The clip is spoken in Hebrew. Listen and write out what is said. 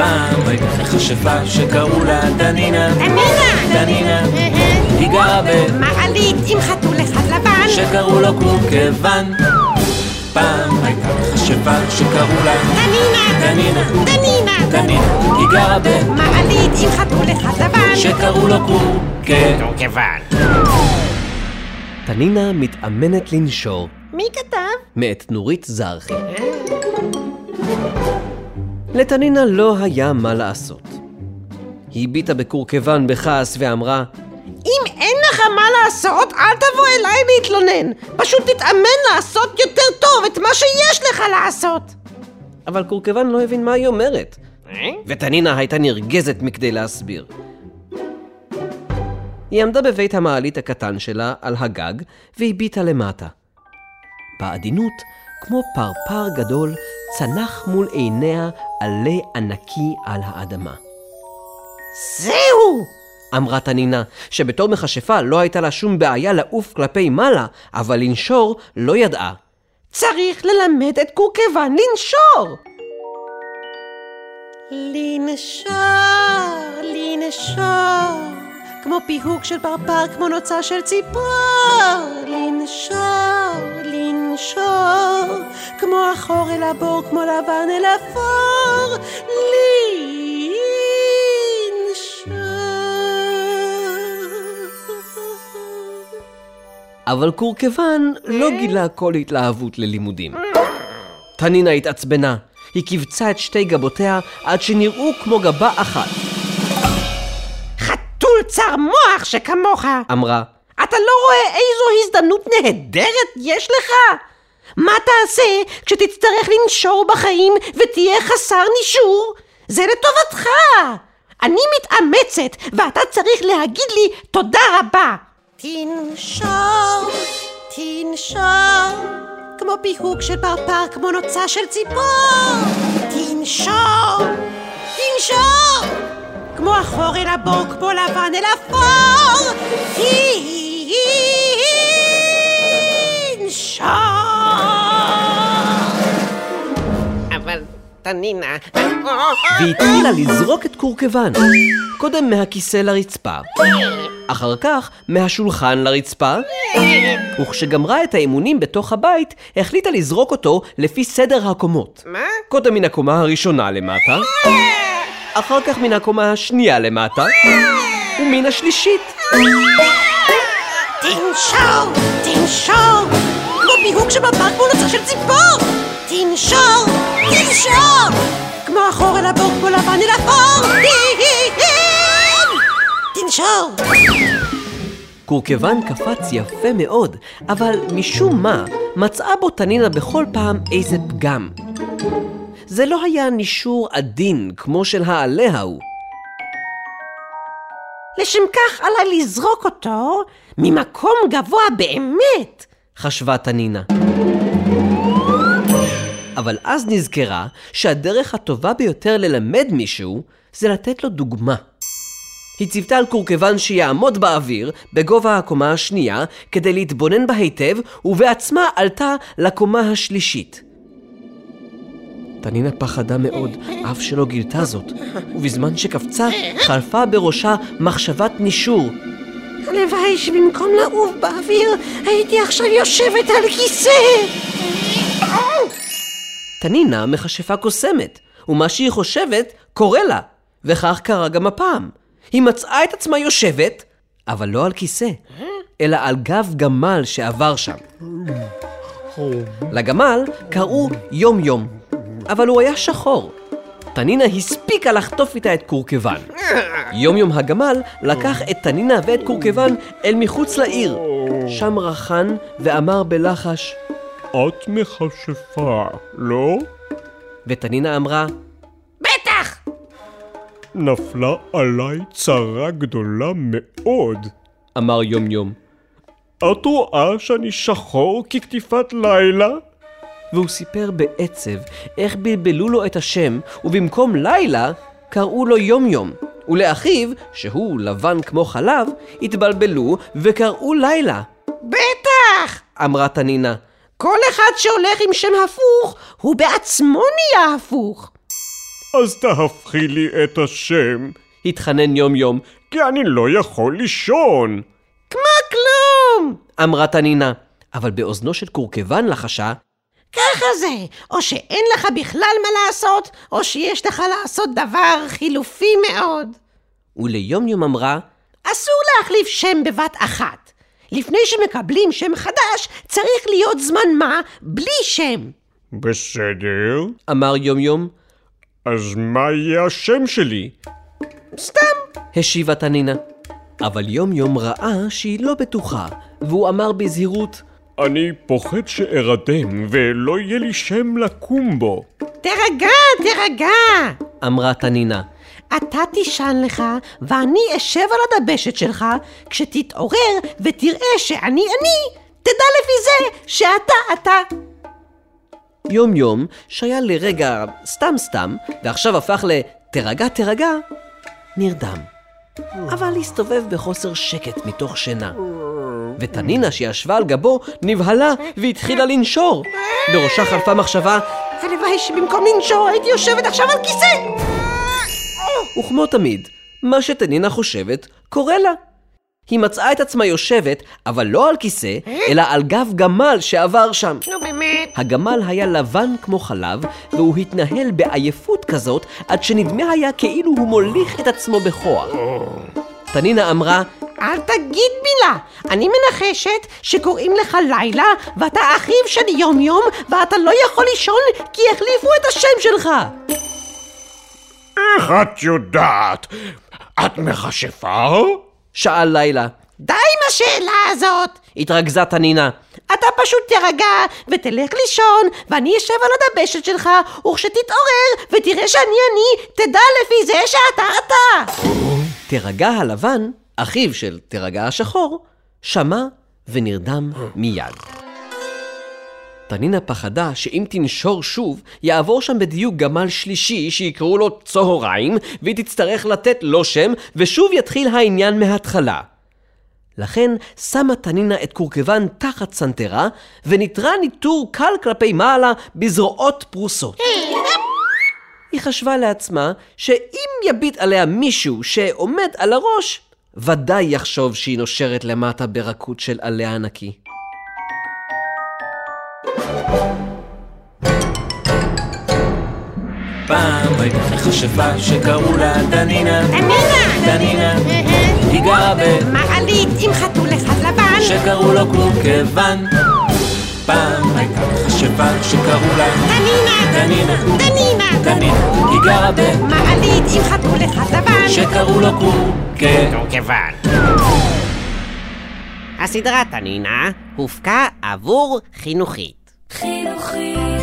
פעם הייתה מכשפה שקראו לה דנינה. דנינה! דנינה. היא גרה מעלית עם חתול אחד לבן. שקראו לו קורקוון. פעם הייתה מכשפה שקראו לה דנינה! דנינה. דנינה! דנינה. היא גרה מעלית עם חתול אחד לבן. שקראו לו קורקוון. תנינה מתאמנת לנשור, מי כתב? מאת נורית זרחי. לתנינה לא היה מה לעשות. היא הביטה בקורקוון בכעס ואמרה, אם אין לך מה לעשות, אל תבוא אליי להתלונן. פשוט תתאמן לעשות יותר טוב את מה שיש לך לעשות. אבל קורקוון לא הבין מה היא אומרת. ותנינה הייתה נרגזת מכדי להסביר. היא עמדה בבית המעלית הקטן שלה על הגג והביטה למטה. בעדינות, כמו פרפר גדול, צנח מול עיניה עלה ענקי על האדמה. זהו! אמרה תנינה, שבתור מכשפה לא הייתה לה שום בעיה לעוף כלפי מעלה, אבל לנשור לא ידעה. צריך ללמד את קורקוון לנשור! לנשור, לנשור, כמו פיהוק של פרפר, כמו נוצה של ציפור. לנשור, לנשור, כמו החור אל הבור, כמו לבן אל אפור. לנשור. אבל קורקוון לא גילה כל התלהבות ללימודים. תנינה התעצבנה. היא קיבצה את שתי גבותיה עד שנראו כמו גבה אחת. חתול צר מוח שכמוך! אמרה, אתה לא רואה איזו הזדמנות נהדרת יש לך? מה תעשה כשתצטרך לנשור בחיים ותהיה חסר נישור? זה לטובתך! אני מתאמצת ואתה צריך להגיד לי תודה רבה! תנשור, תנשור, כמו פיהוק של פרפר, כמו נוצה של ציפור! תנשור, תנשור! כמו החור אל הבור, כמו לבן אל אפור! תנשור! תנינה... והיא התחילה לזרוק את קורקוון. קודם מהכיסא לרצפה, אחר כך מהשולחן לרצפה, וכשגמרה את האימונים בתוך הבית, החליטה לזרוק אותו לפי סדר הקומות. מה? קודם מן הקומה הראשונה למטה, אחר כך מן הקומה השנייה למטה, ומן השלישית. תנשור, תנשור! כמו פיהוק שבפארק כמו נוצה של ציפור! תנשור, תנשור! כמו החור אל הבור, כמו לבן אל אפור! תנשור! קורקוון קפץ יפה מאוד, אבל משום מה מצאה בו תנינה בכל פעם איזה פגם. זה לא היה נישור עדין כמו של העלה ההוא. לשם כך עליי לזרוק אותו ממקום גבוה באמת! חשבה תנינה. אבל אז נזכרה שהדרך הטובה ביותר ללמד מישהו זה לתת לו דוגמה. היא ציוותה על קורקוון שיעמוד באוויר בגובה הקומה השנייה כדי להתבונן בה היטב ובעצמה עלתה לקומה השלישית. תנינה פחדה מאוד, אף שלא גילתה זאת, ובזמן שקפצה חלפה בראשה מחשבת נישור. הלוואי שבמקום לעוף באוויר הייתי עכשיו יושבת על כיסא! תנינה מכשפה קוסמת, ומה שהיא חושבת קורה לה, וכך קרה גם הפעם. היא מצאה את עצמה יושבת, אבל לא על כיסא, אלא על גב גמל שעבר שם. לגמל קראו יום יום, אבל הוא היה שחור. תנינה הספיקה לחטוף איתה את קורקוון. יום יום הגמל לקח את תנינה ואת קורקוון אל מחוץ לעיר. שם רחן ואמר בלחש, את מכשפה, לא? ותנינה אמרה, בטח! נפלה עליי צרה גדולה מאוד. אמר יום יום. את רואה שאני שחור כקטיפת לילה? והוא סיפר בעצב איך בלבלו לו את השם, ובמקום לילה קראו לו יום יום. ולאחיו, שהוא לבן כמו חלב, התבלבלו וקראו לילה. בטח! אמרה תנינה. כל אחד שהולך עם שם הפוך, הוא בעצמו נהיה הפוך. אז תהפכי לי את השם, התחנן יום יום. כי אני לא יכול לישון. כמו כלום! אמרה תנינה, אבל באוזנו של קורקוון לחשה, ככה זה, או שאין לך בכלל מה לעשות, או שיש לך לעשות דבר חילופי מאוד. וליום יום אמרה, אסור להחליף שם בבת אחת. לפני שמקבלים שם חדש, צריך להיות זמן מה בלי שם. בסדר, אמר יום יום, אז מה יהיה השם שלי? סתם. השיבה תנינה. אבל יום יום ראה שהיא לא בטוחה, והוא אמר בזהירות, אני פוחד שארדם ולא יהיה לי שם לקום בו. תירגע, תירגע. אמרה תנינה, אתה תישן לך, ואני אשב על הדבשת שלך, כשתתעורר ותראה שאני אני, תדע לפי זה שאתה אתה. יום יום, שהיה לרגע סתם סתם, ועכשיו הפך ל"תירגע, תירגע", נרדם. אבל הסתובב בחוסר שקט מתוך שינה. ותנינה שישבה על גבו נבהלה והתחילה לנשור. בראשה חלפה מחשבה, הלוואי שבמקום לנשור הייתי יושבת עכשיו על כיסא! וכמו תמיד, מה שתנינה חושבת, קורה לה. היא מצאה את עצמה יושבת, אבל לא על כיסא, אלא על גב גמל שעבר שם. נו באמת. הגמל היה לבן כמו חלב, והוא התנהל בעייפות כזאת, עד שנדמה היה כאילו הוא מוליך את עצמו בכוח. תנינה אמרה, אל תגיד מילה. אני מנחשת שקוראים לך לילה, ואתה אחיו של יום יום, ואתה לא יכול לישון כי החליפו את השם שלך. איך את יודעת? את מכשפה? שאל לילה. די עם השאלה הזאת. התרכזה תנינה. אתה פשוט תירגע ותלך לישון, ואני אשב על הדבשת שלך, וכשתתעורר ותראה שאני אני, תדע לפי זה שאתה אתה. תירגע הלבן, אחיו של תירגע השחור, שמע ונרדם מיד. תנינה פחדה שאם תנשור שוב, יעבור שם בדיוק גמל שלישי שיקראו לו צהריים, והיא תצטרך לתת לו שם, ושוב יתחיל העניין מההתחלה. לכן שמה תנינה את קורקוון תחת סנטרה, וניטרה ניטור קל כלפי מעלה בזרועות פרוסות. היא חשבה לעצמה שאם יביט עליה מישהו שעומד על הראש, ודאי יחשוב שהיא נושרת למטה ברכות של עלה ענקי. פעם הייתה מכשפה שקראו לה דנינה. דנינה! דנינה. היא גרה מעלית עם חתול אחד לבן. שקראו לו קורקוון. פעם הייתה מכשפה שקראו לה דנינה! דנינה. דנינה! דנינה. היא גרה מעלית עם חתול אחד לבן. שקראו לו קורקוון. הסדרה תנינה הופקה עבור חינוכית. חינוכית